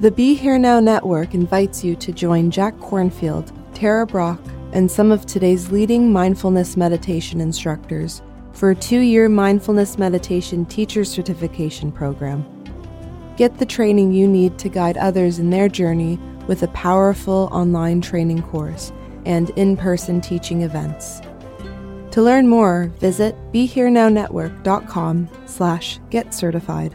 The Be Here Now Network invites you to join Jack Kornfield, Tara Brach, and some of today's leading mindfulness meditation instructors for a two year mindfulness meditation teacher certification program. Get the training you need to guide others in their journey with a powerful online training course and in person teaching events. To learn more, visit BeHereNowNetwork.com slash get certified.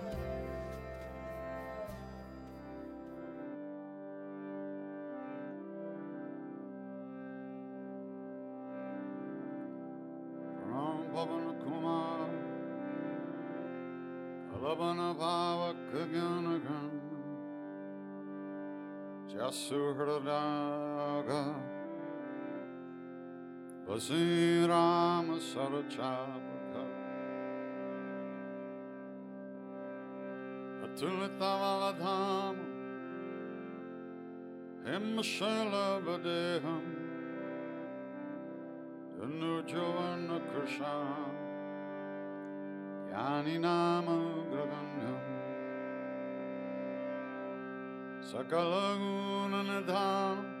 Vasiram Sarachapaka Atulitavaladham Himshalabadeham Dhanujavan Krisham Yani Nama Gravandham Sakalagunanadhanam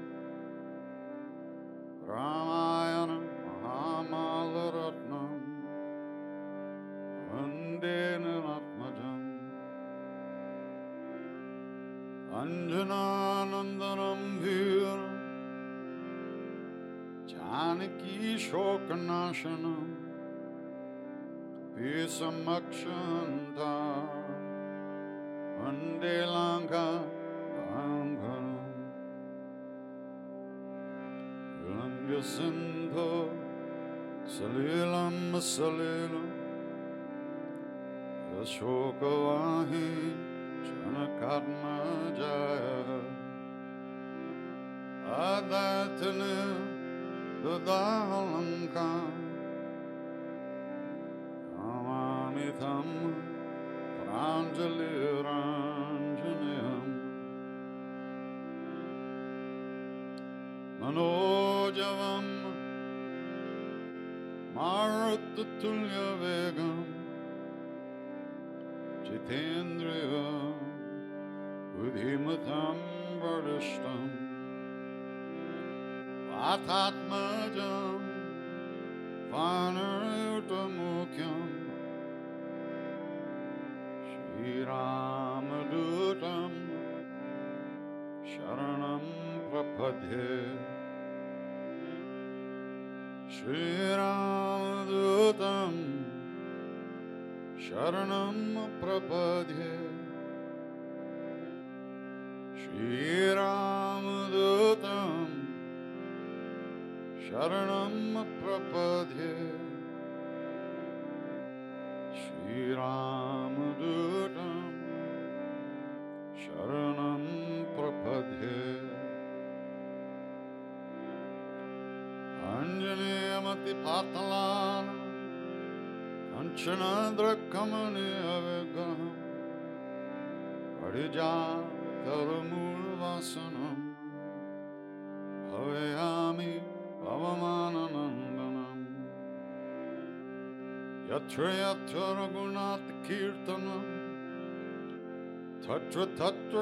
Pisamakshanta Vande Lanka Banghanam Vilambya Sindhu Salilam Salilam. Yashokavahi Janakatma Adatana Pranjaliranjanayam Manojavam Marutulya Vegam Jitendriya Udhimatam Vardishtam Vatatmajam Vanarutamukyam Shri Ramadutam Sharanam Prapadhe. Shri Ramadutam Kanchanadra Kamani Avegam Parija Taramul Vasanam Bhavayami Pavamananandanam Yatra Yatra Raghunath Kirtanam Tatra Tatra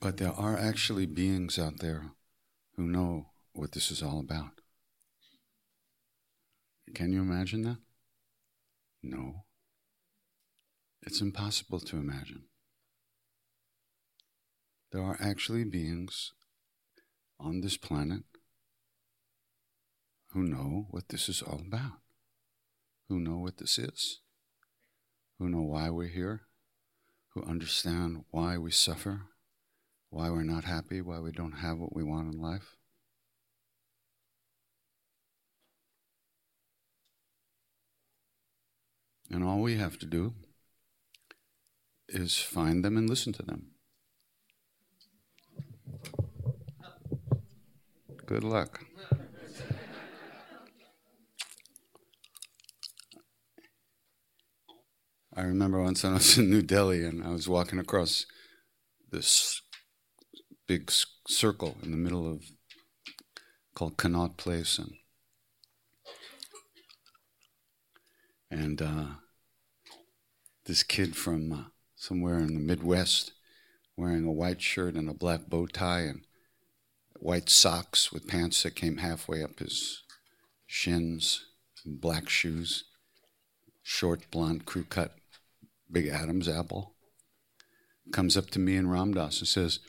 but there are actually beings out there who know what this is all about. Can you imagine that? No. It's impossible to imagine. There are actually beings on this planet who know what this is all about, who know what this is, who know why we're here, who understand why we suffer, why we're not happy, why we don't have what we want in life. And all we have to do is find them and listen to them. Good luck. I remember once I was in New Delhi and I was walking across this big circle in the middle of called Connaught Place and and uh, this kid from uh, somewhere in the Midwest wearing a white shirt and a black bow tie and white socks with pants that came halfway up his shins, and black shoes, short blonde crew cut, big Adam's apple. Comes up to me and Ram Dass and says,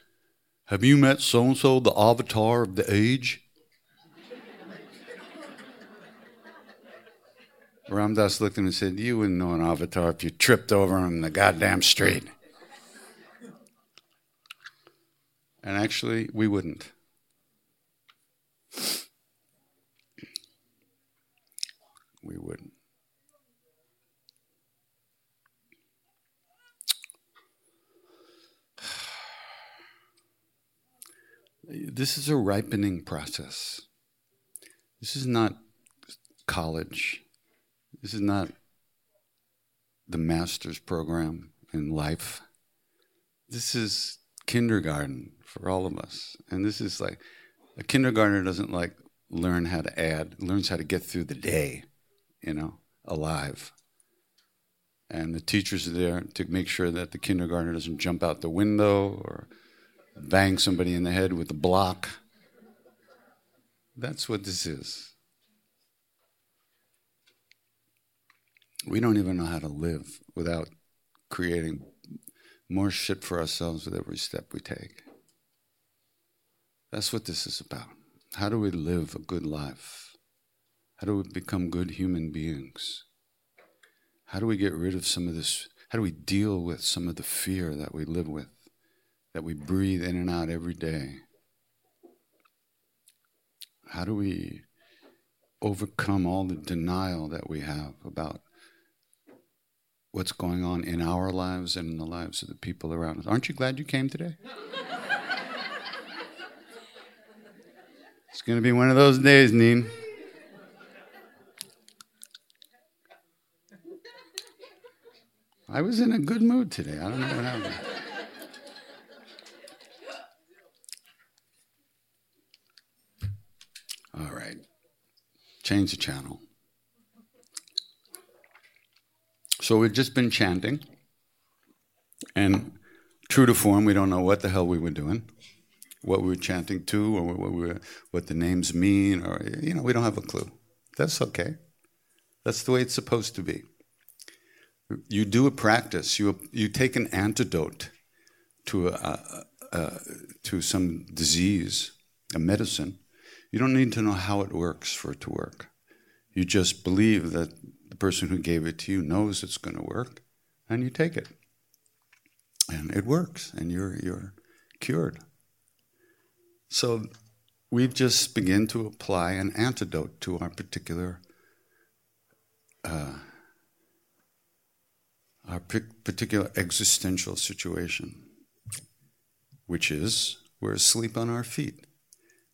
Have you met so and so, the avatar of the age? Ram Dass looked at him and said, You wouldn't know an avatar if you tripped over him in the goddamn street. And actually, we wouldn't. We wouldn't. This is a ripening process. This is not college. This is not the master's program in life. This is kindergarten for all of us. And this is like a kindergartner doesn't like learn how to add, learns how to get through the day, you know, alive. And the teachers are there to make sure that the kindergartner doesn't jump out the window or bang somebody in the head with a block. That's what this is. We don't even know how to live without creating more shit for ourselves with every step we take. That's what this is about. How do we live a good life? How do we become good human beings? How do we get rid of some of this? How do we deal with some of the fear that we live with, that we breathe in and out every day? How do we overcome all the denial that we have about what's going on in our lives and in the lives of the people around us? Aren't you glad you came today? It's going to be one of those days, Neen. I was in a good mood today. I don't know what happened. All right. Change the channel. So we've just been chanting. And true to form, we don't know what the hell we were doing, what we were chanting to, or what, we were, what the names mean, or, you know, we don't have a clue. That's okay. That's the way it's supposed to be. You do a practice, you, you take an antidote to, a, a, a, to some disease, a medicine. You don't need to know how it works for it to work. You just believe that the person who gave it to you knows it's going to work, and you take it. And it works, and you're, you're cured. So we've just begin to apply an antidote to our particular uh, our particular existential situation, which is We're asleep on our feet.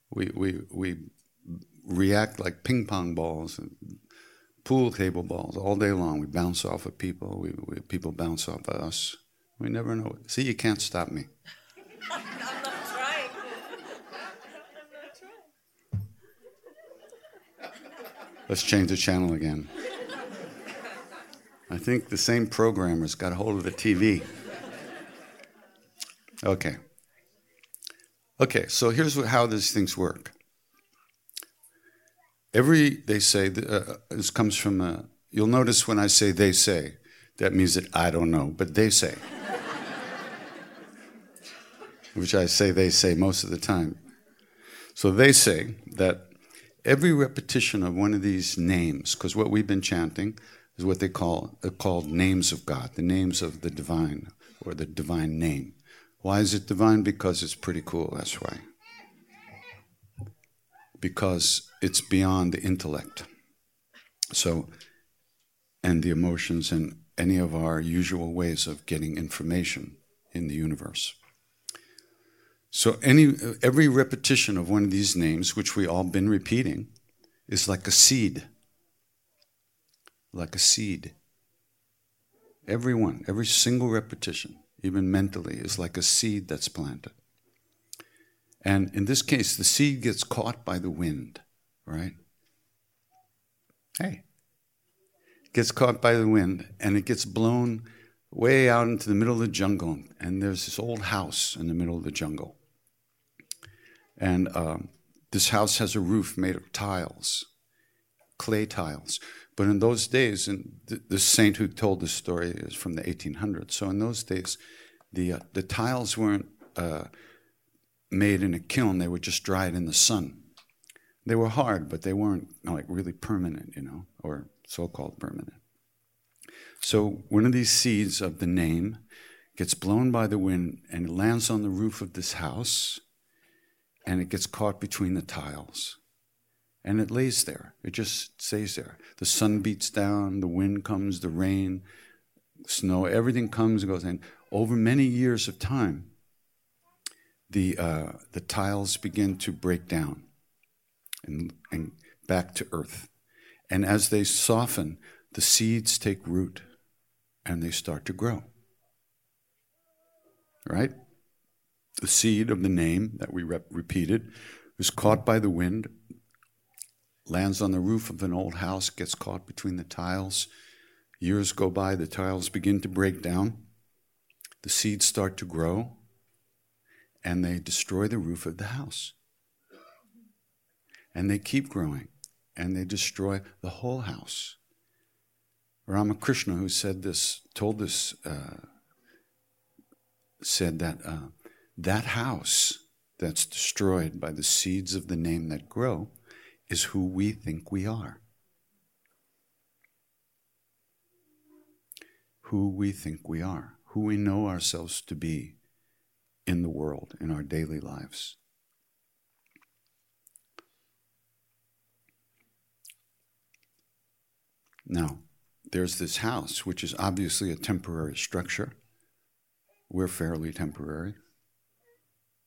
We, we, we react like ping pong balls and pool table balls all day long. We bounce off of people. We, we, people bounce off of us. We never know. See, you can't stop me. I'm not trying. Let's change the channel again. I think the same programmer's got a hold of the TV. Okay. Okay, so here's how these things work. Every, they say, uh, uh, this comes from, a, you'll notice when I say they say, that means that I don't know, but they say. Which I say they say most of the time. So they say that every repetition of one of these names, because what we've been chanting is what they call uh, called names of God, the names of the divine or the divine name. Why is it divine? Because it's pretty cool, that's why. Because it's beyond the intellect. So, and the emotions and any of our usual ways of getting information in the universe. So any every repetition of one of these names, which we all been repeating, is like a seed. Like a seed. Every one, every single repetition, even mentally, is like a seed that's planted. And in this case, the seed gets caught by the wind, right? Hey. Gets caught by the wind and it gets blown way out into the middle of the jungle. And there's this old house in the middle of the jungle. And um, this house has a roof made of tiles, clay tiles. But in those days, and th- the saint who told this story is from the 1800s. So in those days, the uh, the tiles weren't uh, made in a kiln; they were just dried in the sun. They were hard, but they weren't like really permanent, you know, or so-called permanent. So one of these seeds of the name gets blown by the wind and lands on the roof of this house and it gets caught between the tiles. And it lays there. It just stays there. The sun beats down, the wind comes, the rain, snow, everything comes and goes. And over many years of time, the, uh, the tiles begin to break down and, and back to earth. And as they soften, the seeds take root and they start to grow. Right? The seed of the name that we rep- repeated was caught by the wind, lands on the roof of an old house, gets caught between the tiles. Years go by, the tiles begin to break down. The seeds start to grow, and they destroy the roof of the house. And they keep growing, and they destroy the whole house. Ramakrishna, who said this, told this, uh, said that uh, that house that's destroyed by the seeds of the name that grow is who we think we are. Who we think we are, who we know ourselves to be in the world, in our daily lives. Now, there's this house, which is obviously a temporary structure. We're fairly temporary.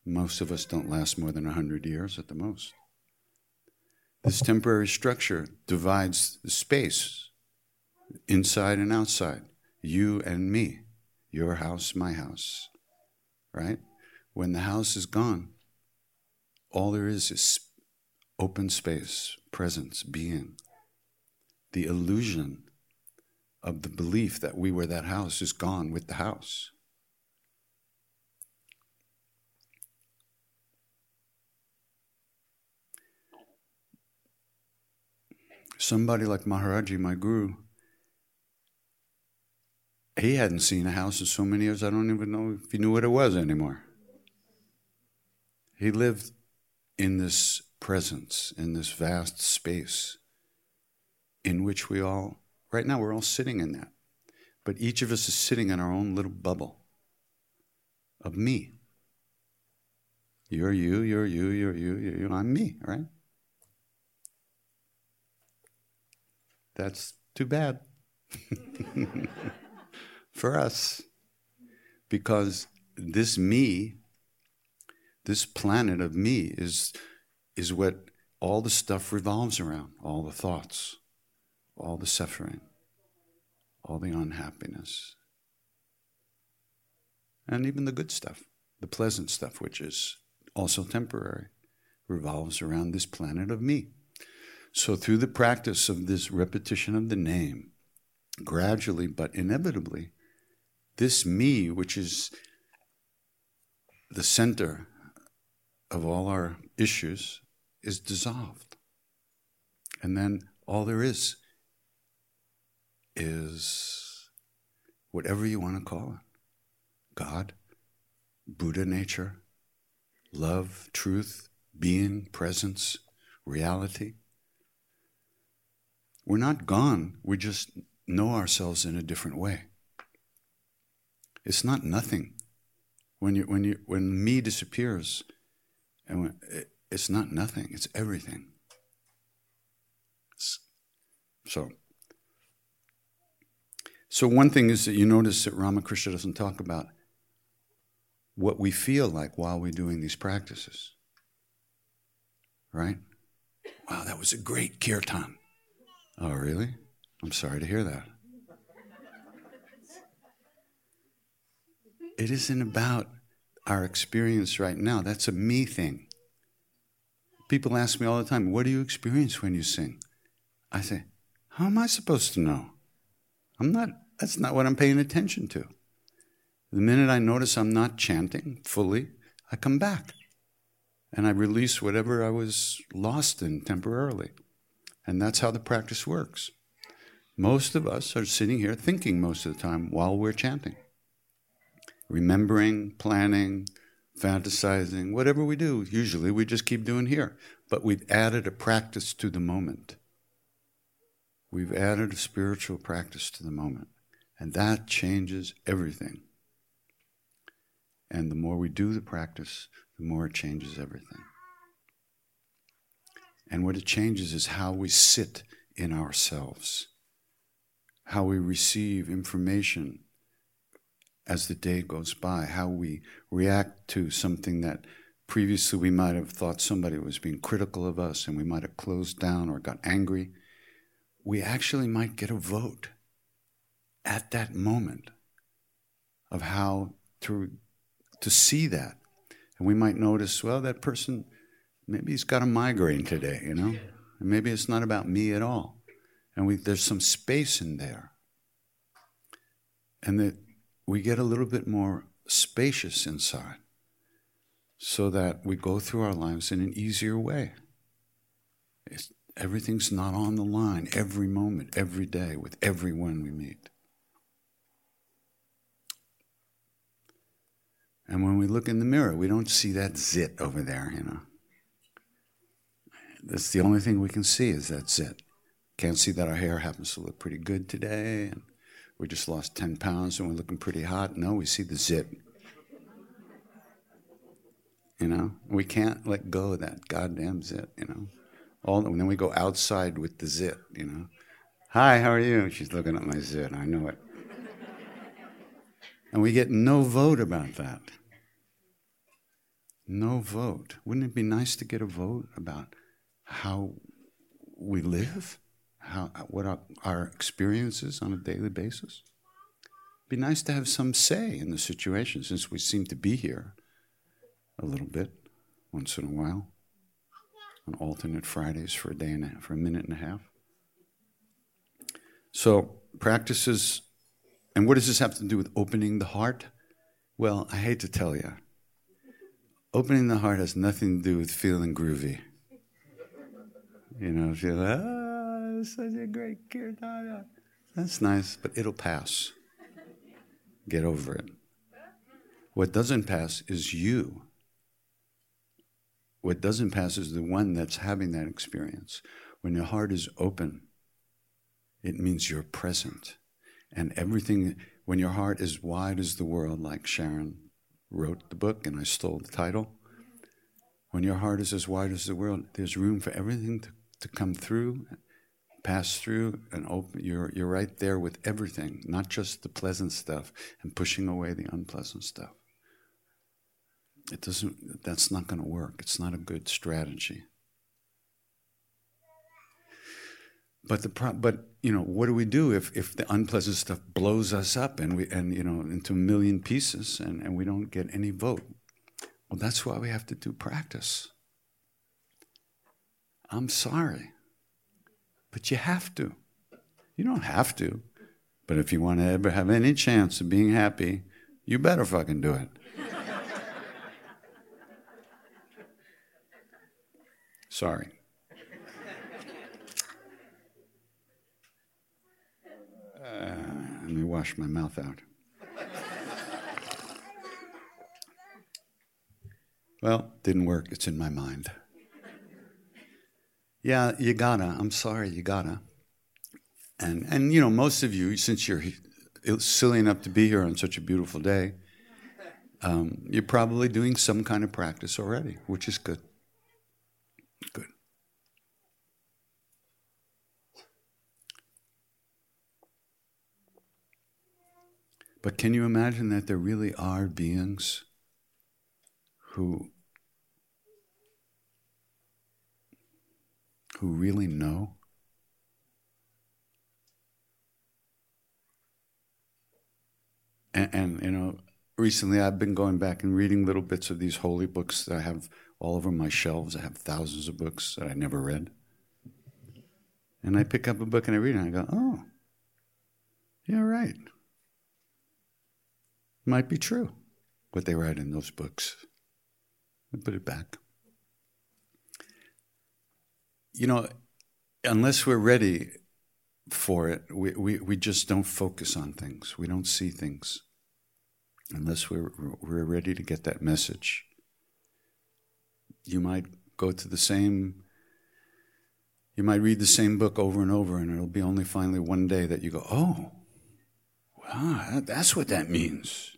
Most of us don't last more than 100 years at the most. This temporary structure divides the space inside and outside, you and me, your house, my house, right? When the house is gone, all there is is open space, presence, being. The illusion of the belief that we were that house is gone with the house. Somebody like Maharaji, my guru, he hadn't seen a house in so many years, I don't even know if he knew what it was anymore. He lived in this presence, in this vast space in which we all, right now, we're all sitting in that. But each of us is sitting in our own little bubble of me. You're you, you're you, you're you, you're you. I'm me, right? That's too bad for us. Because this me, This planet of me is, is what all the stuff revolves around all the thoughts, all the suffering, all the unhappiness, and even the good stuff, the pleasant stuff, which is also temporary, revolves around this planet of me. So, through the practice of this repetition of the name, gradually but inevitably, this me, which is the center of all our issues, is dissolved. And then all there is is whatever you want to call it God, Buddha nature, love, truth, being, presence, reality. We're not gone, we just know ourselves in a different way. It's not nothing. When, you, when, you, when me disappears, and when, it, it's not nothing, it's everything. So, so one thing is that you notice that Ramakrishna doesn't talk about what we feel like while we're doing these practices. Right? Wow, that was a great kirtan. Oh, really? I'm sorry to hear that. It isn't about our experience right now. That's a me thing. People ask me all the time, What do you experience when you sing? I say, How am I supposed to know? I'm not, that's not what I'm paying attention to. The minute I notice I'm not chanting fully, I come back and I release whatever I was lost in temporarily. And that's how the practice works. Most of us are sitting here thinking most of the time while we're chanting, remembering, planning, fantasizing, whatever we do, usually we just keep doing here. But we've added a practice to the moment. We've added a spiritual practice to the moment. And that changes everything. And the more we do the practice, the more it changes everything. And what it changes is how we sit in ourselves, how we receive information as the day goes by, how we react to something that previously we might have thought somebody was being critical of us and we might have closed down or got angry. We actually might get a vote at that moment of how to, to see that. And we might notice, well, that person, maybe he's got a migraine today, you know? And maybe it's not about me at all. And we, there's some space in there. And that we get a little bit more spacious inside so that we go through our lives in an easier way. It's, everything's not on the line every moment, every day, with everyone we meet. And when we look in the mirror, we don't see that zit over there, you know. That's the only thing we can see is that zit. Can't see that our hair happens to look pretty good today, and we just lost 10 pounds and we're looking pretty hot. No, we see the zit. You know, we can't let go of that goddamn zit, you know. All, and then we go outside with the zit, you know. Hi, how are you? She's looking at my zit. I know it. And we get no vote about that. No vote. Wouldn't it be nice to get a vote about how we live? how, what our, our experiences on a daily basis. It'd be nice to have some say in the situation since we seem to be here a little bit once in a while on alternate Fridays for a day and a, half, for a minute and a half. So practices, and what does this have to do with opening the heart? Well, I hate to tell you, opening the heart has nothing to do with feeling groovy. You know, feel ah, such a great kirtana. That's nice, but it'll pass. Get over it. What doesn't pass is you. What doesn't pass is the one that's having that experience. When your heart is open, it means you're present. And everything, when your heart is wide as the world, like Sharon wrote the book and I stole the title, when your heart is as wide as the world, there's room for everything to, to come through pass through and open you're you're right there with everything not just the pleasant stuff and pushing away the unpleasant stuff It doesn't, that's not going to work. It's not a good strategy. But the pro- but you know what do we do if, if the unpleasant stuff blows us up and we and you know into a million pieces and, and we don't get any vote? Well, that's why we have to do practice. I'm sorry, but you have to. You don't have to, but if you want to ever have any chance of being happy, you better fucking do it. sorry. Uh, let me wash my mouth out. well, didn't work. It's in my mind. Yeah, you gotta. I'm sorry, you gotta. And and you know, most of you, since you're silly enough to be here on such a beautiful day, um, you're probably doing some kind of practice already, which is good. Good. But can you imagine that there really are beings who who really know? And, and, you know, recently I've been going back and reading little bits of these holy books that I have all over my shelves. I have thousands of books that I never read. And I pick up a book and I read it and I go, oh, yeah, right might be true, what they write in those books. I put it back. You know, unless we're ready for it, we, we, we just don't focus on things. We don't see things unless we're, we're ready to get that message. You might go to the same, you might read the same book over and over, and it'll be only finally one day that you go, oh, wow, that's what that means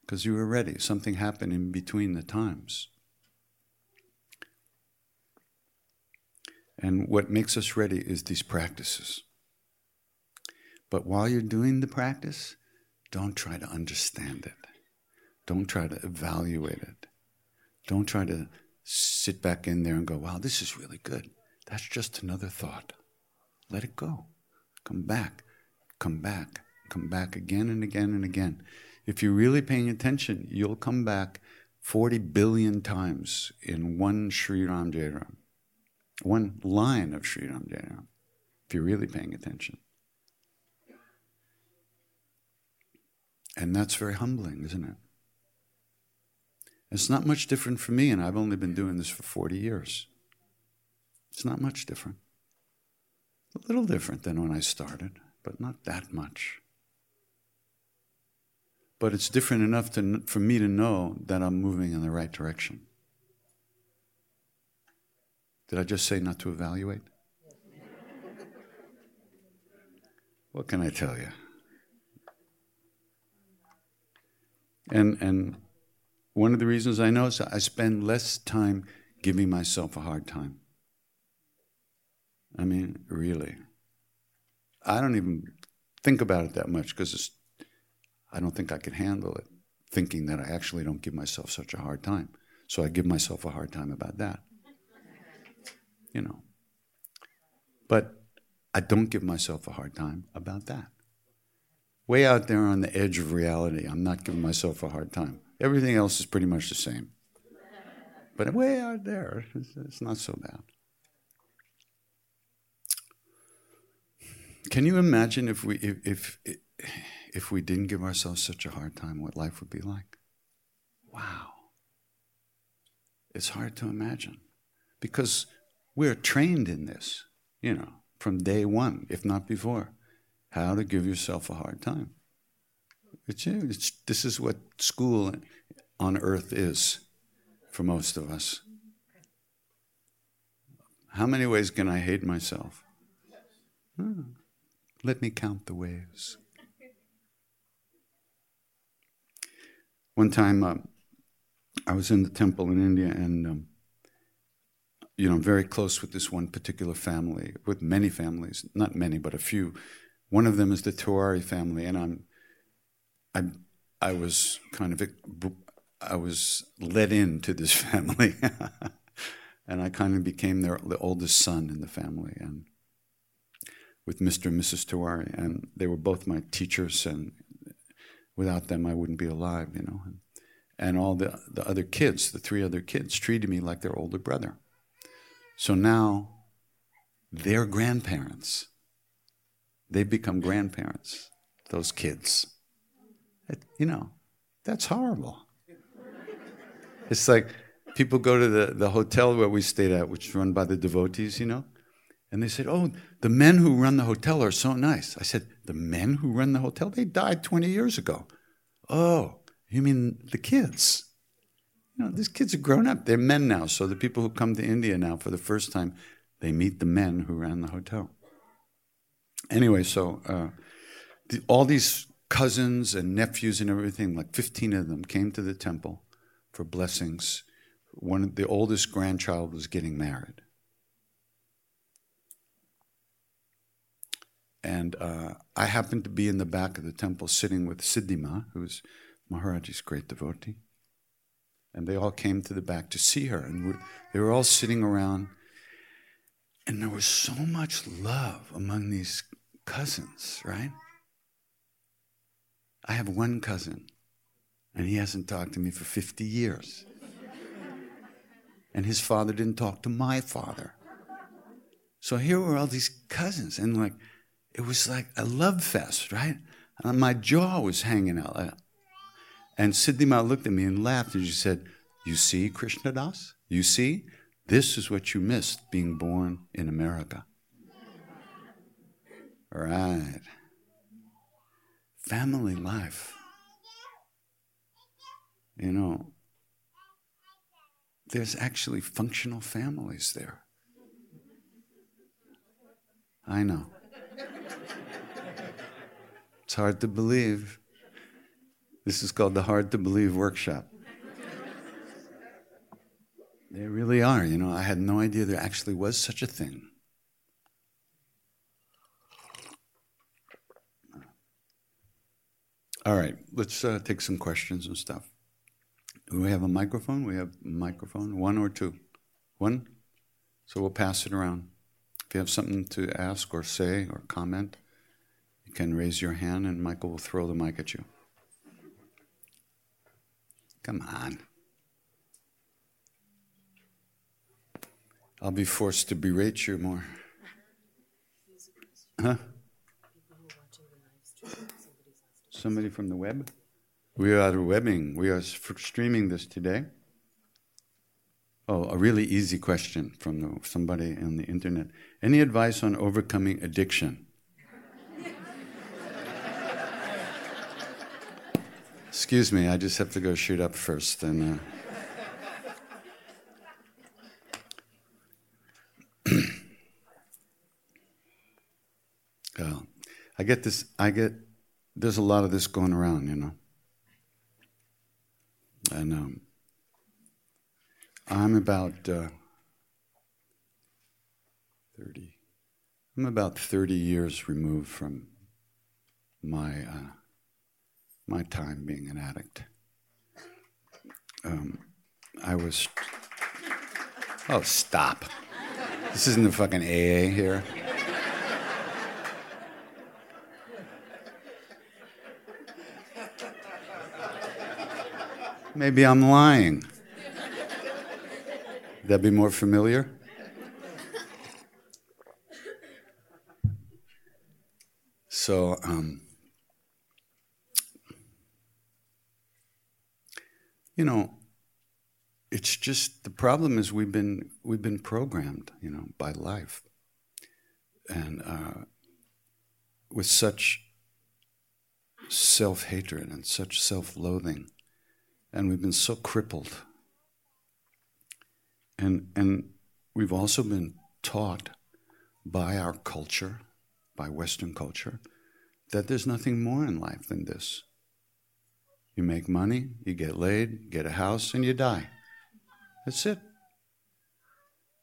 because you were ready. Something happened in between the times. And what makes us ready is these practices. But while you're doing the practice, don't try to understand it. Don't try to evaluate it. Don't try to sit back in there and go, wow, this is really good. That's just another thought. Let it go. Come back, come back, come back again and again and again. If you're really paying attention, you'll come back 40 billion times in one Sri Ram Jairam, one line of Sri Ram Jairam, if you're really paying attention. And that's very humbling, isn't it? It's not much different for me, and I've only been doing this for 40 years. It's not much different. A little different than when I started, but not that much but it's different enough to, for me to know that I'm moving in the right direction. Did I just say not to evaluate? what can I tell you? And, and one of the reasons I know is I spend less time giving myself a hard time. I mean, really. I don't even think about it that much because I don't think I can handle it, thinking that I actually don't give myself such a hard time. So I give myself a hard time about that. You know. But I don't give myself a hard time about that. Way out there on the edge of reality, I'm not giving myself a hard time. Everything else is pretty much the same. But way out there, it's not so bad. Can you imagine if we if, if if we didn't give ourselves such a hard time, what life would be like. Wow. It's hard to imagine because we're trained in this, you know, from day one, if not before, how to give yourself a hard time. It's, it's, this is what school on earth is for most of us. How many ways can I hate myself? Hmm. Let me count the ways. One time, uh, I was in the temple in India, and um, you know, very close with this one particular family, with many families, not many, but a few. One of them is the Tiwari family, and I'm, I, I was kind of I was let into this family, and I kind of became their, the oldest son in the family, and with Mr. and Mrs. Tiwari, and they were both my teachers, and without them, I wouldn't be alive, you know. And, and all the, the other kids, the three other kids, treated me like their older brother. So now they're grandparents. They've become grandparents, those kids. You know, that's horrible. It's like people go to the, the hotel where we stayed at, which is run by the devotees, you know, and they said, Oh, the men who run the hotel are so nice. I said, The men who run the hotel? They died 20 years ago. Oh, you mean the kids? Know, these kids are grown up. They're men now. So the people who come to India now for the first time, they meet the men who ran the hotel. Anyway, so uh, the, all these cousins and nephews and everything, like 15 of them, came to the temple for blessings. One, the oldest grandchild was getting married. And uh, I happened to be in the back of the temple sitting with Siddhima, who's Maharaji's great devotee. And they all came to the back to see her. And they were all sitting around. And there was so much love among these cousins, right? I have one cousin, and he hasn't talked to me for 50 years. and his father didn't talk to my father. So here were all these cousins, and like, it was like a love fest, right? And my jaw was hanging out. And Siddhima looked at me and laughed and she said, You see, Krishna Das? You see? This is what you missed being born in America. Right. Family life. You know, there's actually functional families there. I know. It's hard to believe. This is called the Hard to Believe Workshop. They really are. You know, I had no idea there actually was such a thing. All right, let's uh, take some questions and stuff. Do we have a microphone? We have a microphone, one or two? One? So we'll pass it around. If you have something to ask or say or comment, you can raise your hand and Michael will throw the mic at you. Come on. I'll be forced to berate you more. Huh? Somebody from the web? We are webbing. We are streaming this today. Oh, a really easy question from the, somebody on the internet. Any advice on overcoming addiction? Excuse me, I just have to go shoot up first. And uh... uh, I get this. I get. There's a lot of this going around, you know. And um, I'm about uh, thirty. I'm about thirty years removed from my. Uh, my time being an addict. Um, I was. Oh, stop. This isn't the fucking AA here. Maybe I'm lying. That'd be more familiar? So, um, you know, it's just the problem is we've been we've been programmed, you know, by life, and uh, with such self hatred and such self loathing, and we've been so crippled, and and we've also been taught by our culture, by Western culture, that there's nothing more in life than this. You make money, you get laid, get a house, and you die. That's it.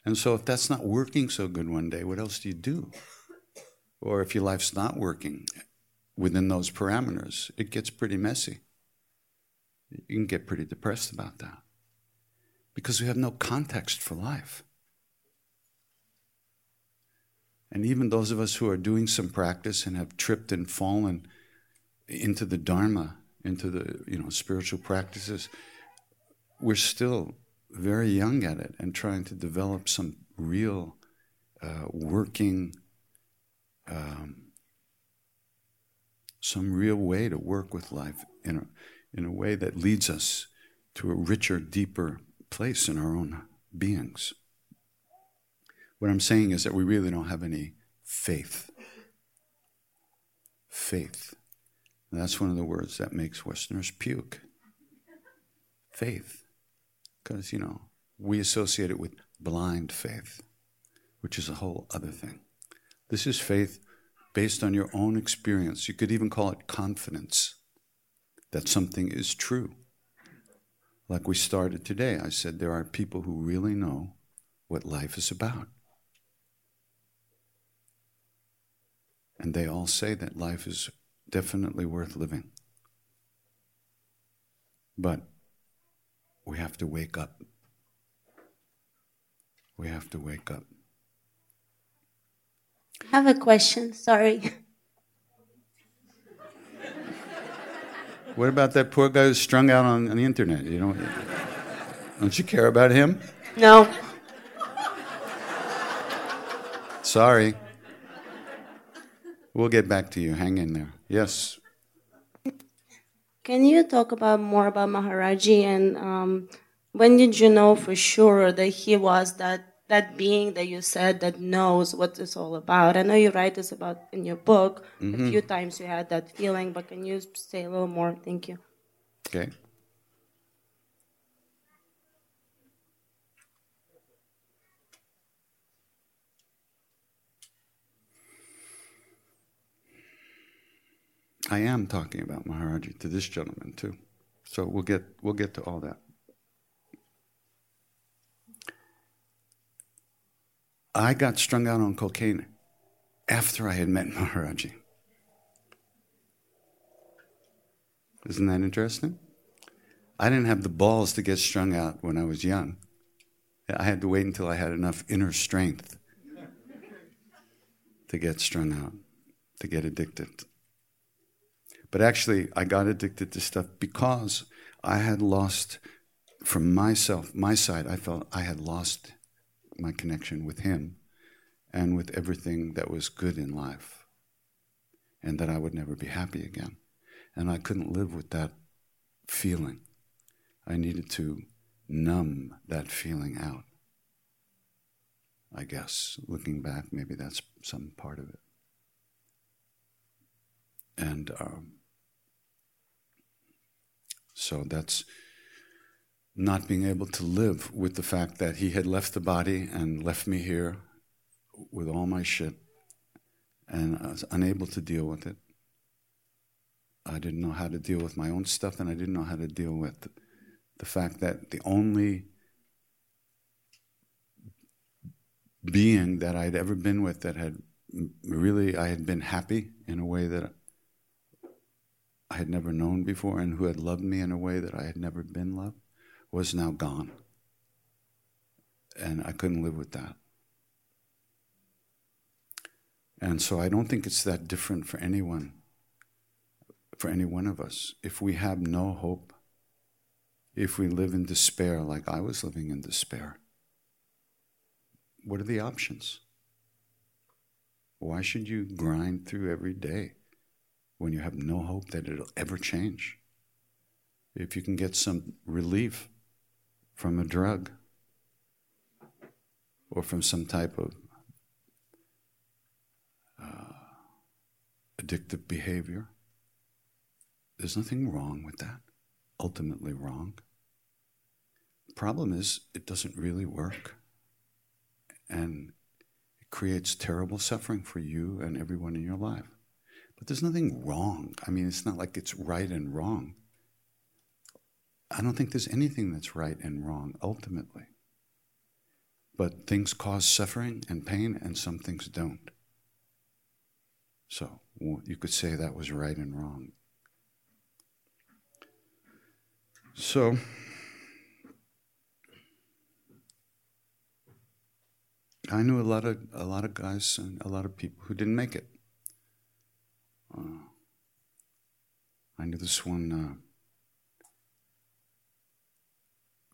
And so, if that's not working so good one day, what else do you do? Or if your life's not working within those parameters, it gets pretty messy. You can get pretty depressed about that because we have no context for life. And even those of us who are doing some practice and have tripped and fallen into the Dharma, into the you know spiritual practices, we're still very young at it and trying to develop some real uh, working, um, some real way to work with life in a, in a way that leads us to a richer, deeper place in our own beings. What I'm saying is that we really don't have any faith. Faith. That's one of the words that makes Westerners puke. Faith. Because, you know, we associate it with blind faith, which is a whole other thing. This is faith based on your own experience. You could even call it confidence that something is true. Like we started today, I said there are people who really know what life is about. And they all say that life is definitely worth living. But we have to wake up. We have to wake up. I have a question, sorry. What about that poor guy who's strung out on, on the internet? You know, don't you care about him? No. Sorry. We'll get back to you. Hang in there. Yes. Can you talk about more about Maharaji and um, when did you know for sure that he was that that being that you said that knows what it's all about? I know you write this about in your book. Mm-hmm. A few times you had that feeling, but can you say a little more? Thank you. Okay. I am talking about Maharaji to this gentleman too. So we'll get we'll get to all that. I got strung out on cocaine after I had met Maharaji. Isn't that interesting? I didn't have the balls to get strung out when I was young. I had to wait until I had enough inner strength to get strung out, to get addicted. But actually, I got addicted to stuff because I had lost, from myself, my side, I felt I had lost my connection with Him and with everything that was good in life, and that I would never be happy again. And I couldn't live with that feeling. I needed to numb that feeling out. I guess, looking back, maybe that's some part of it. And um, so that's not being able to live with the fact that he had left the body and left me here with all my shit, and I was unable to deal with it. I didn't know how to deal with my own stuff, and I didn't know how to deal with the fact that the only being that I'd ever been with that had really, I had been happy in a way that I had never known before and who had loved me in a way that I had never been loved was now gone. And I couldn't live with that. And so I don't think it's that different for anyone, for any one of us. If we have no hope, if we live in despair like I was living in despair, what are the options? Why should you grind through every day when you have no hope that it'll ever change? If you can get some relief from a drug or from some type of uh, addictive behavior, there's nothing wrong with that, ultimately wrong. The problem is, it doesn't really work. And it creates terrible suffering for you and everyone in your life. But there's nothing wrong. I mean, it's not like it's right and wrong. I don't think there's anything that's right and wrong ultimately. But things cause suffering and pain, and some things don't. So you could say that was right and wrong. So, I knew a lot of a lot of guys and a lot of people who didn't make it. Uh, I knew this one uh,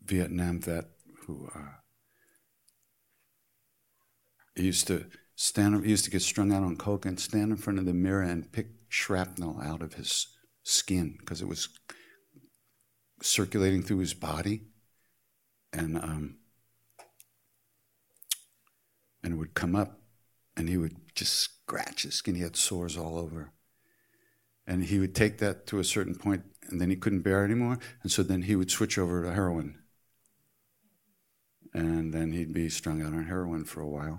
Vietnam vet who uh, he used to stand. He used to get strung out on coke and stand in front of the mirror and pick shrapnel out of his skin because it was circulating through his body, and um, and it would come up, and he would just scratch his skin. He had sores all over, and he would take that to a certain point, and then he couldn't bear anymore, and so then he would switch over to heroin, and then he'd be strung out on heroin for a while,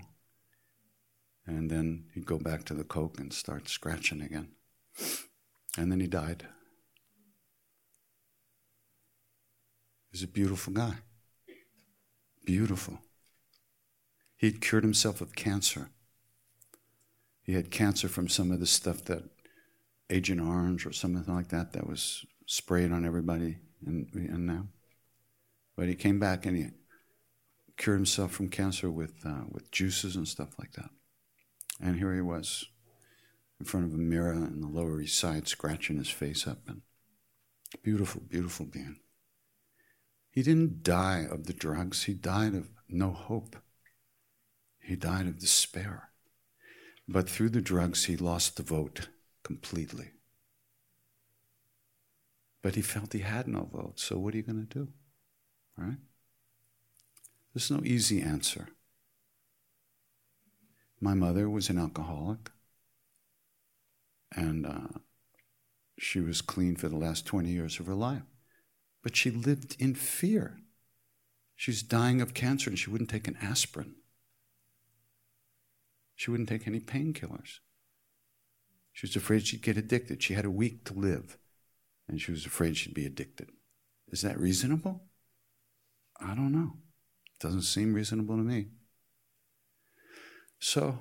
and then he'd go back to the coke and start scratching again, and then he died. He's a beautiful guy. Beautiful. He'd cured himself of cancer. He had cancer from some of the stuff that Agent Orange or something like that that was sprayed on everybody and in now. But he came back and he cured himself from cancer with, uh, with juices and stuff like that. And here he was in front of a mirror in the Lower East Side, scratching his face up. And beautiful, beautiful being. He didn't die of the drugs, he died of no hope. He died of despair. But through the drugs, he lost the vote completely. But he felt he had no vote, so what are you going to do? Right? There's no easy answer. My mother was an alcoholic, and uh, she was clean for the last 20 years of her life but she lived in fear. She's dying of cancer and she wouldn't take an aspirin. She wouldn't take any painkillers. She was afraid she'd get addicted. She had a week to live and she was afraid she'd be addicted. Is that reasonable? I don't know. It doesn't seem reasonable to me. So,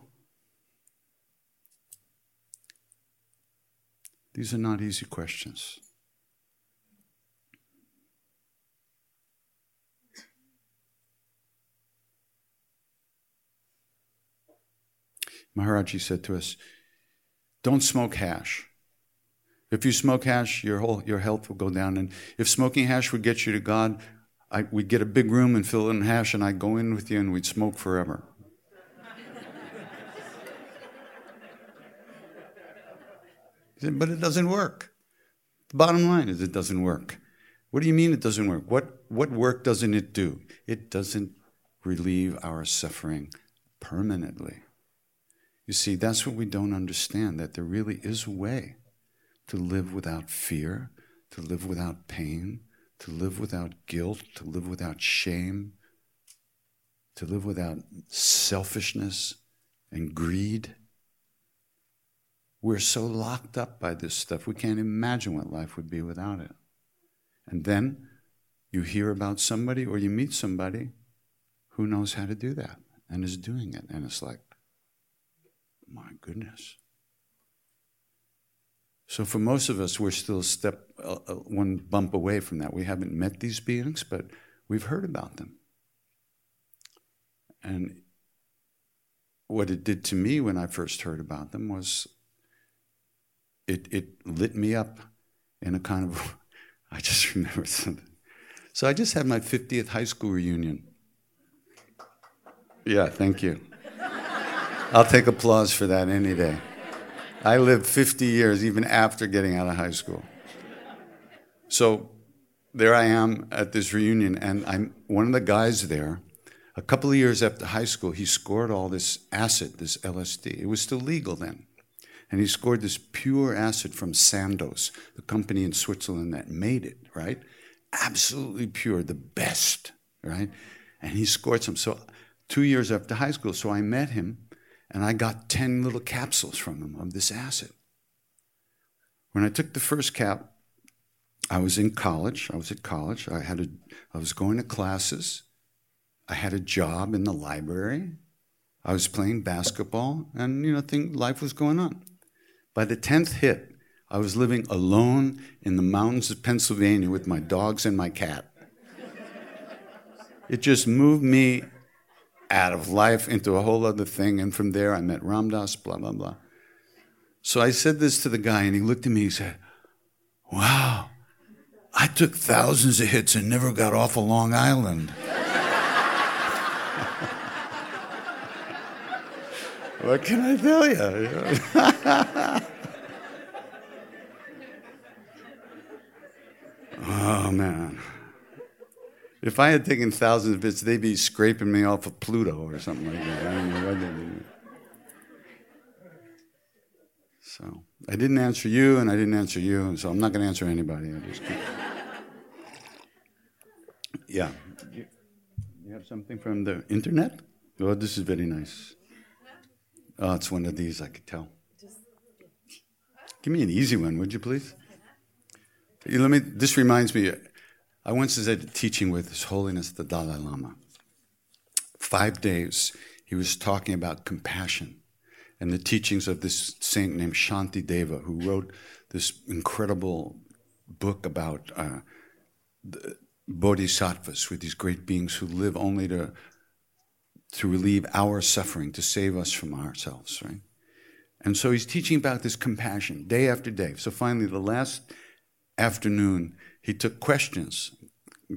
these are not easy questions. Maharaji said to us, Don't smoke hash. If you smoke hash, your whole your health will go down. And if smoking hash would get you to God, I, we'd get a big room and fill it in hash, and I'd go in with you and we'd smoke forever. said, but it doesn't work. The bottom line is it doesn't work. What do you mean it doesn't work? What, what work doesn't it do? It doesn't relieve our suffering permanently. You see, that's what we don't understand that there really is a way to live without fear, to live without pain, to live without guilt, to live without shame, to live without selfishness and greed. We're so locked up by this stuff, we can't imagine what life would be without it. And then you hear about somebody or you meet somebody who knows how to do that and is doing it. And it's like, my goodness. So, for most of us, we're still step, uh, uh, one bump away from that. We haven't met these beings, but we've heard about them. And what it did to me when I first heard about them was it, it lit me up in a kind of, I just remember something. So, I just had my 50th high school reunion. Yeah, thank you. I'll take applause for that any day. I lived 50 years even after getting out of high school. So there I am at this reunion, and I'm one of the guys there. A couple of years after high school, he scored all this acid, this LSD. It was still legal then. And he scored this pure acid from Sandoz, the company in Switzerland that made it, right? Absolutely pure, the best, right? And he scored some. So two years after high school, so I met him and I got 10 little capsules from him of this acid. When I took the first cap, I was in college. I was at college. I, had a, I was going to classes. I had a job in the library. I was playing basketball, and you know, think life was going on. By the tenth hit, I was living alone in the mountains of Pennsylvania with my dogs and my cat. It just moved me out of life into a whole other thing. And from there, I met Ram Dass, blah, blah, blah. So I said this to the guy, and he looked at me and said, Wow, I took thousands of hits and never got off of Long Island. what can I tell you? oh, man. If I had taken thousands of hits, they'd be scraping me off of Pluto or something like that. I don't know what they do. So I didn't answer you, and I didn't answer you, so I'm not going to answer anybody. I just keep... yeah. You, have something from the internet? Oh, this is very nice. Oh, it's one of these, I could tell. Give me an easy one, would you please? Let me. This reminds me. I once did a teaching with His Holiness the Dalai Lama. Five days, he was talking about compassion and the teachings of this saint named Shanti Deva, who wrote this incredible book about uh, bodhisattvas, with these great beings who live only to to relieve our suffering, to save us from ourselves, right? And so he's teaching about this compassion day after day. So finally, the last afternoon, he took questions.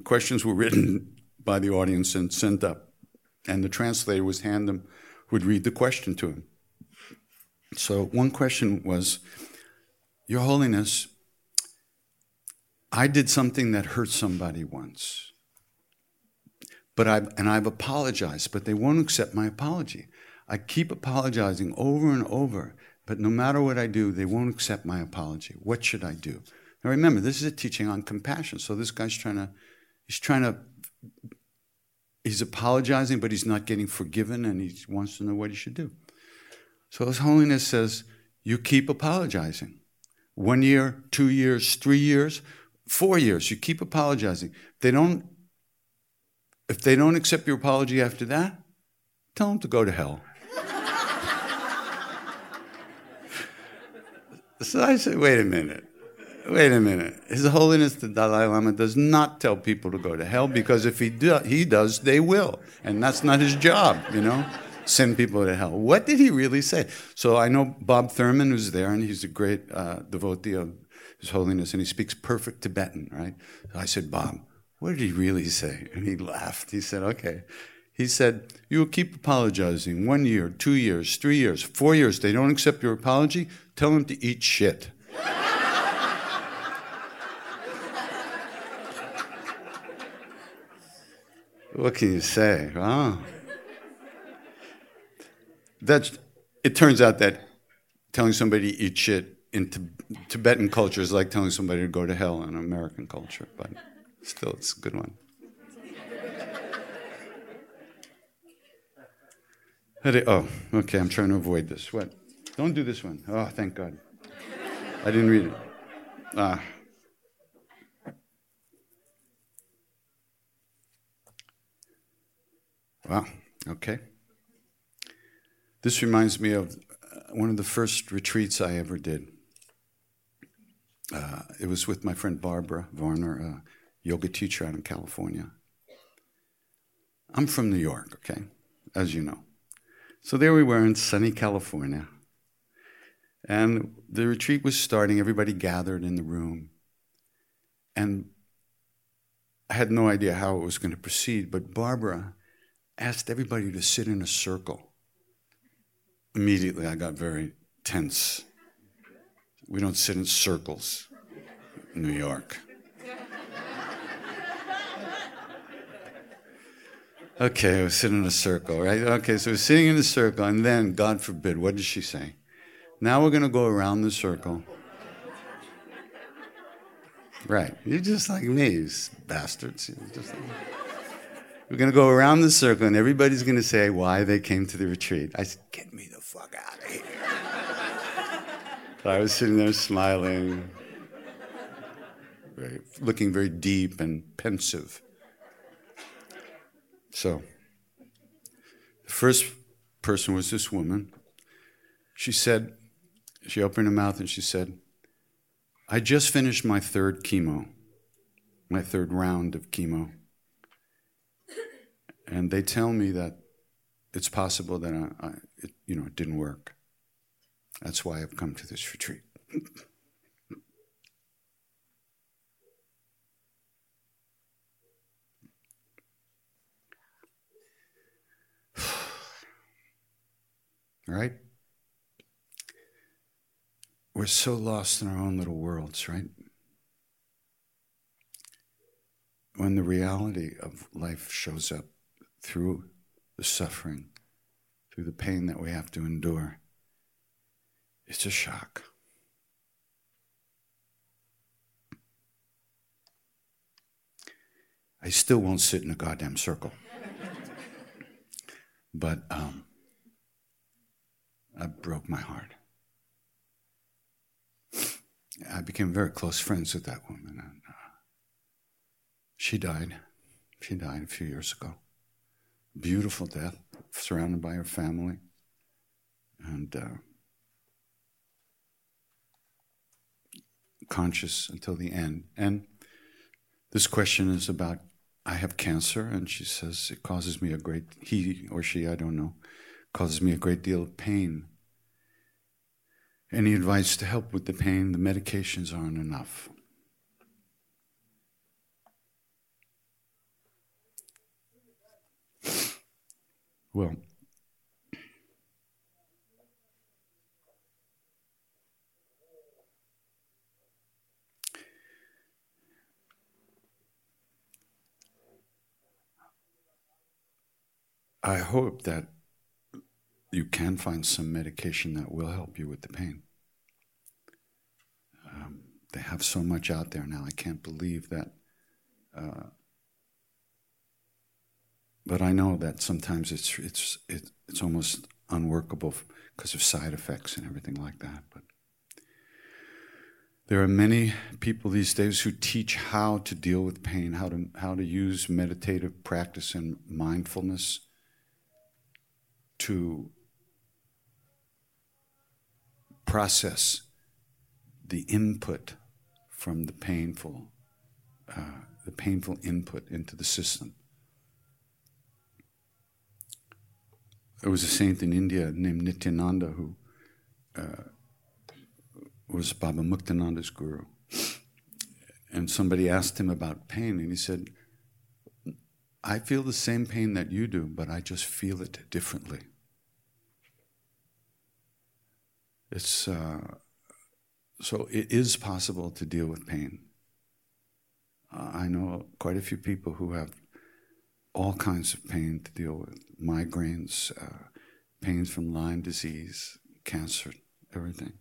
Questions were written by the audience and sent up. And the translator was hand them, would read the question to him. So one question was, Your Holiness, I did something that hurt somebody once. But I've, and I've apologized, but they won't accept my apology. I keep apologizing over and over, but no matter what I do, they won't accept my apology. What should I do? Now remember, this is a teaching on compassion. So this guy's trying to, he's trying to, he's apologizing, but he's not getting forgiven, and he wants to know what he should do. So His Holiness says, you keep apologizing. One year, two years, three years, four years, you keep apologizing. They don't, if they don't accept your apology after that, tell them to go to hell. so I said, wait a minute. Wait a minute. His Holiness the Dalai Lama does not tell people to go to hell because if he, do, he does, they will. And that's not his job, you know? Send people to hell. What did he really say? So I know Bob Thurman was there, and he's a great uh, devotee of His Holiness, and he speaks perfect Tibetan, right? So I said, Bob, what did he really say? And he laughed. He said, okay. He said, You will keep apologizing one year, two years, three years, four years. They don't accept your apology. Tell them to eat shit. What can you say? Oh. That's, it turns out that telling somebody to eat shit in Tibetan culture is like telling somebody to go to hell in American culture, but still, it's a good one. Oh, okay, I'm trying to avoid this. What? Don't do this one. Oh, thank God. I didn't read it. Ah. Wow, okay. This reminds me of uh, one of the first retreats I ever did. Uh, it was with my friend Barbara Varner, a yoga teacher out in California. I'm from New York, okay, as you know. So there we were in sunny California. And the retreat was starting, everybody gathered in the room. And I had no idea how it was going to proceed, but Barbara asked everybody to sit in a circle. Immediately, I got very tense. We don't sit in circles in New York. Okay, was sitting in a circle, right? Okay, so we're sitting in a circle, and then, God forbid, what did she say? Now we're going to go around the circle. Right. You're just like me, bastards. You're just like we're going to go around the circle, and everybody's going to say why they came to the retreat. I said, Get me the fuck out of here. I was sitting there smiling, very, looking very deep and pensive. So, the first person was this woman. She said, she opened her mouth and she said, I just finished my third chemo, my third round of chemo. And they tell me that it's possible that I, I it, you know, it didn't work. That's why I've come to this retreat. right? We're so lost in our own little worlds, right? When the reality of life shows up through the suffering, through the pain that we have to endure, it's a shock. I still won't sit in a goddamn circle. but um, broke my heart. I became very close friends with that woman. And, uh, she died. She died a few years ago. Beautiful death, surrounded by her family. And uh, conscious until the end. And this question is about I have cancer, and she says it causes me a great, he or she, I don't know, causes me a great deal of pain. Any advice to help with the pain? The medications aren't enough. Well, I hope that you can find some medication that will help you with the pain. Um, they have so much out there now. I can't believe that. Uh, but I know that sometimes it's it's it, it's almost unworkable because of side effects and everything like that. But there are many people these days who teach how to deal with pain, how to how to use meditative practice and mindfulness to process the input from the painful, uh, the painful input into the system. There was a saint in India named Nityananda who uh, was Baba Muktananda's guru. And somebody asked him about pain, and he said, I feel the same pain that you do, but I just feel it differently. It's uh, so it is possible to deal with pain. I know quite a few people who have all kinds of pain to deal with migraines, uh, pains from Lyme disease, cancer, everything.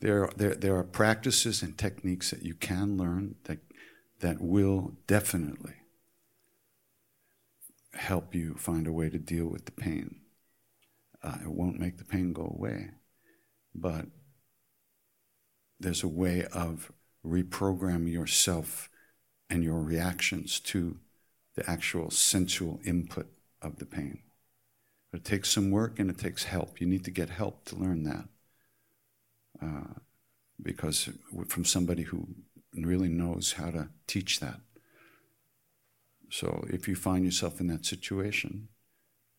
There, there, there are practices and techniques that you can learn that, that will definitely help you find a way to deal with the pain. Uh, it won't make the pain go away, but there's a way of reprogramming yourself and your reactions to the actual sensual input of the pain. But it takes some work and it takes help. You need to get help to learn that. Uh, because from somebody who really knows how to teach that. So if you find yourself in that situation,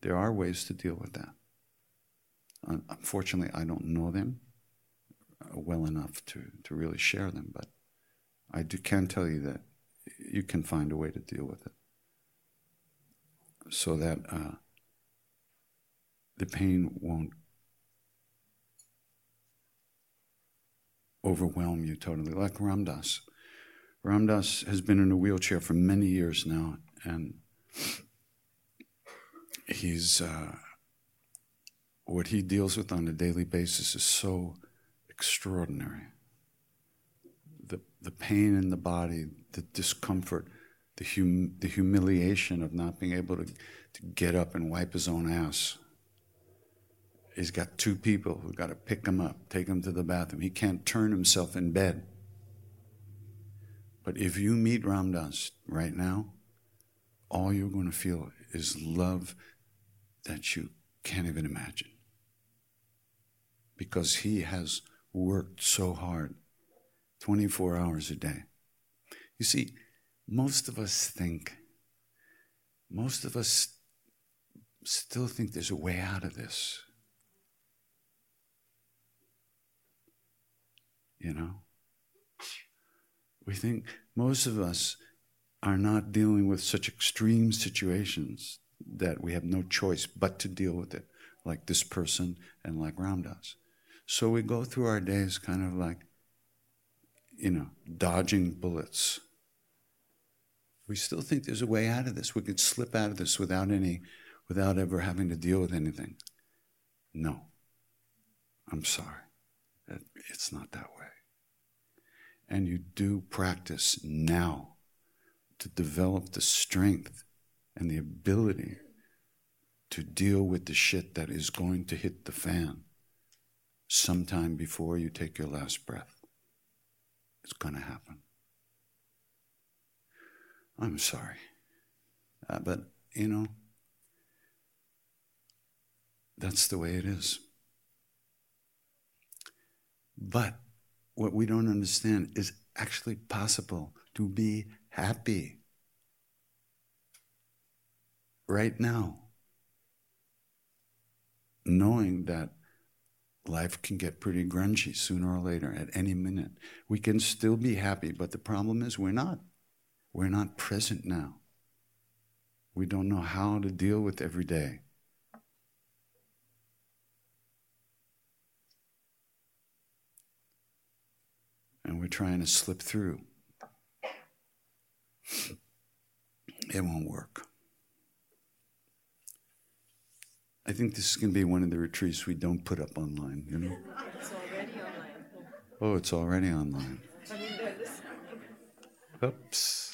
there are ways to deal with that. Unfortunately, I don't know them uh, well enough to, to really share them, but I do, can tell you that you can find a way to deal with it so that uh, the pain won't overwhelm you totally, like Ram Dass. Ramdas has been in a wheelchair for many years now, and he's uh, what he deals with on a daily basis is so extraordinary. The the pain in the body, the discomfort, the hum, the humiliation of not being able to, to get up and wipe his own ass he's got two people who've got to pick him up, take him to the bathroom. He can't turn himself in bed. But if you meet Ram Dass right now, all you're going to feel is love that you can't even imagine. Because he has worked so hard 24 hours a day. You see, most of us think, most of us still think there's a way out of this. You know? We think most of us are not dealing with such extreme situations that we have no choice but to deal with it, like this person and like Ram Dass. So we go through our days kind of like, you know, dodging bullets. We still think there's a way out of this. We could slip out of this without any, without ever having to deal with anything. No. I'm sorry. It's not that way. And you do practice now to develop the strength and the ability to deal with the shit that is going to hit the fan sometime before you take your last breath. It's going to happen. I'm sorry. Uh, but, you know, that's the way it is. But what we don't understand is actually possible to be happy right now, knowing that life can get pretty grungy sooner or later at any minute. We can still be happy, but the problem is we're not. We're not present now. We don't know how to deal with every day. And we're trying to slip through. It won't work. I think this is going to be one of the retreats we don't put up online, you know? It's already online. Oh, it's already online. Oops.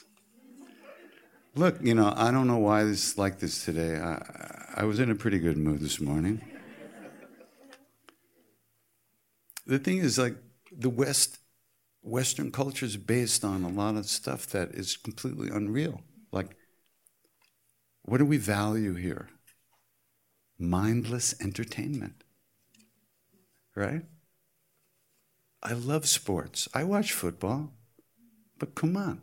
Look, you know, I don't know why this is like this today. I, I was in a pretty good mood this morning. The thing is, like, the West, Western culture is based on a lot of stuff that is completely unreal. Like, what do we value here? Mindless entertainment. Right? I love sports. I watch football. But come on.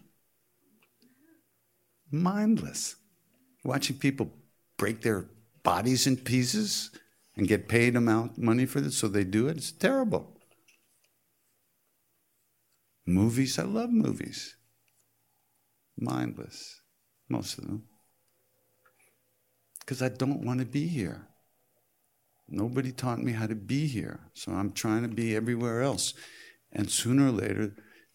Mindless. Watching people break their bodies in pieces and get paid amount money for this, so they do it. It's terrible. Movies, I love movies. Mindless, most of them. Because I don't want to be here. Nobody taught me how to be here, so I'm trying to be everywhere else. And sooner or later,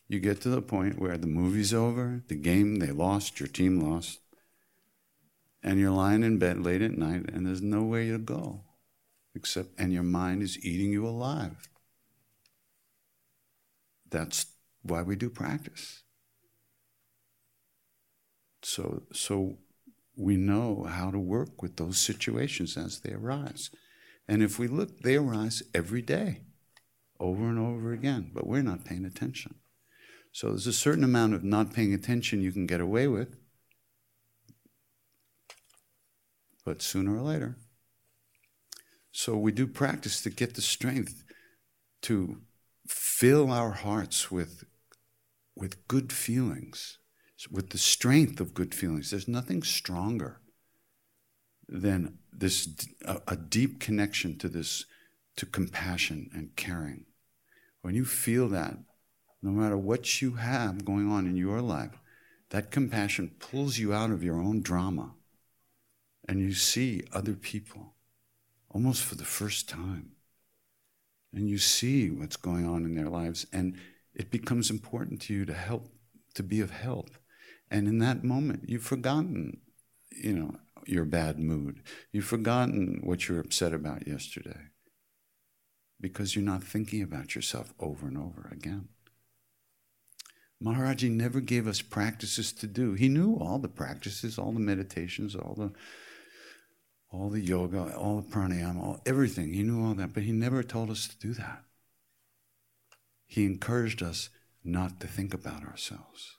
you get to the point where the movie's over, the game, they lost, your team lost, and you're lying in bed late at night and there's nowhere to go except, and your mind is eating you alive. That's why we do practice. So, so we know how to work with those situations as they arise. And if we look, they arise every day, over and over again, but we're not paying attention. So there's a certain amount of not paying attention you can get away with, but sooner or later. So we do practice to get the strength to fill our hearts with, with good feelings, with the strength of good feelings. There's nothing stronger than this a, a deep connection to this to compassion and caring. When you feel that, no matter what you have going on in your life, that compassion pulls you out of your own drama and you see other people almost for the first time. And you see what's going on in their lives, and it becomes important to you to help, to be of help. And in that moment, you've forgotten, you know, your bad mood. You've forgotten what you were upset about yesterday because you're not thinking about yourself over and over again. Maharaji never gave us practices to do. He knew all the practices, all the meditations, all the all the yoga, all the pranayama, all, everything. He knew all that, but he never told us to do that. He encouraged us not to think about ourselves.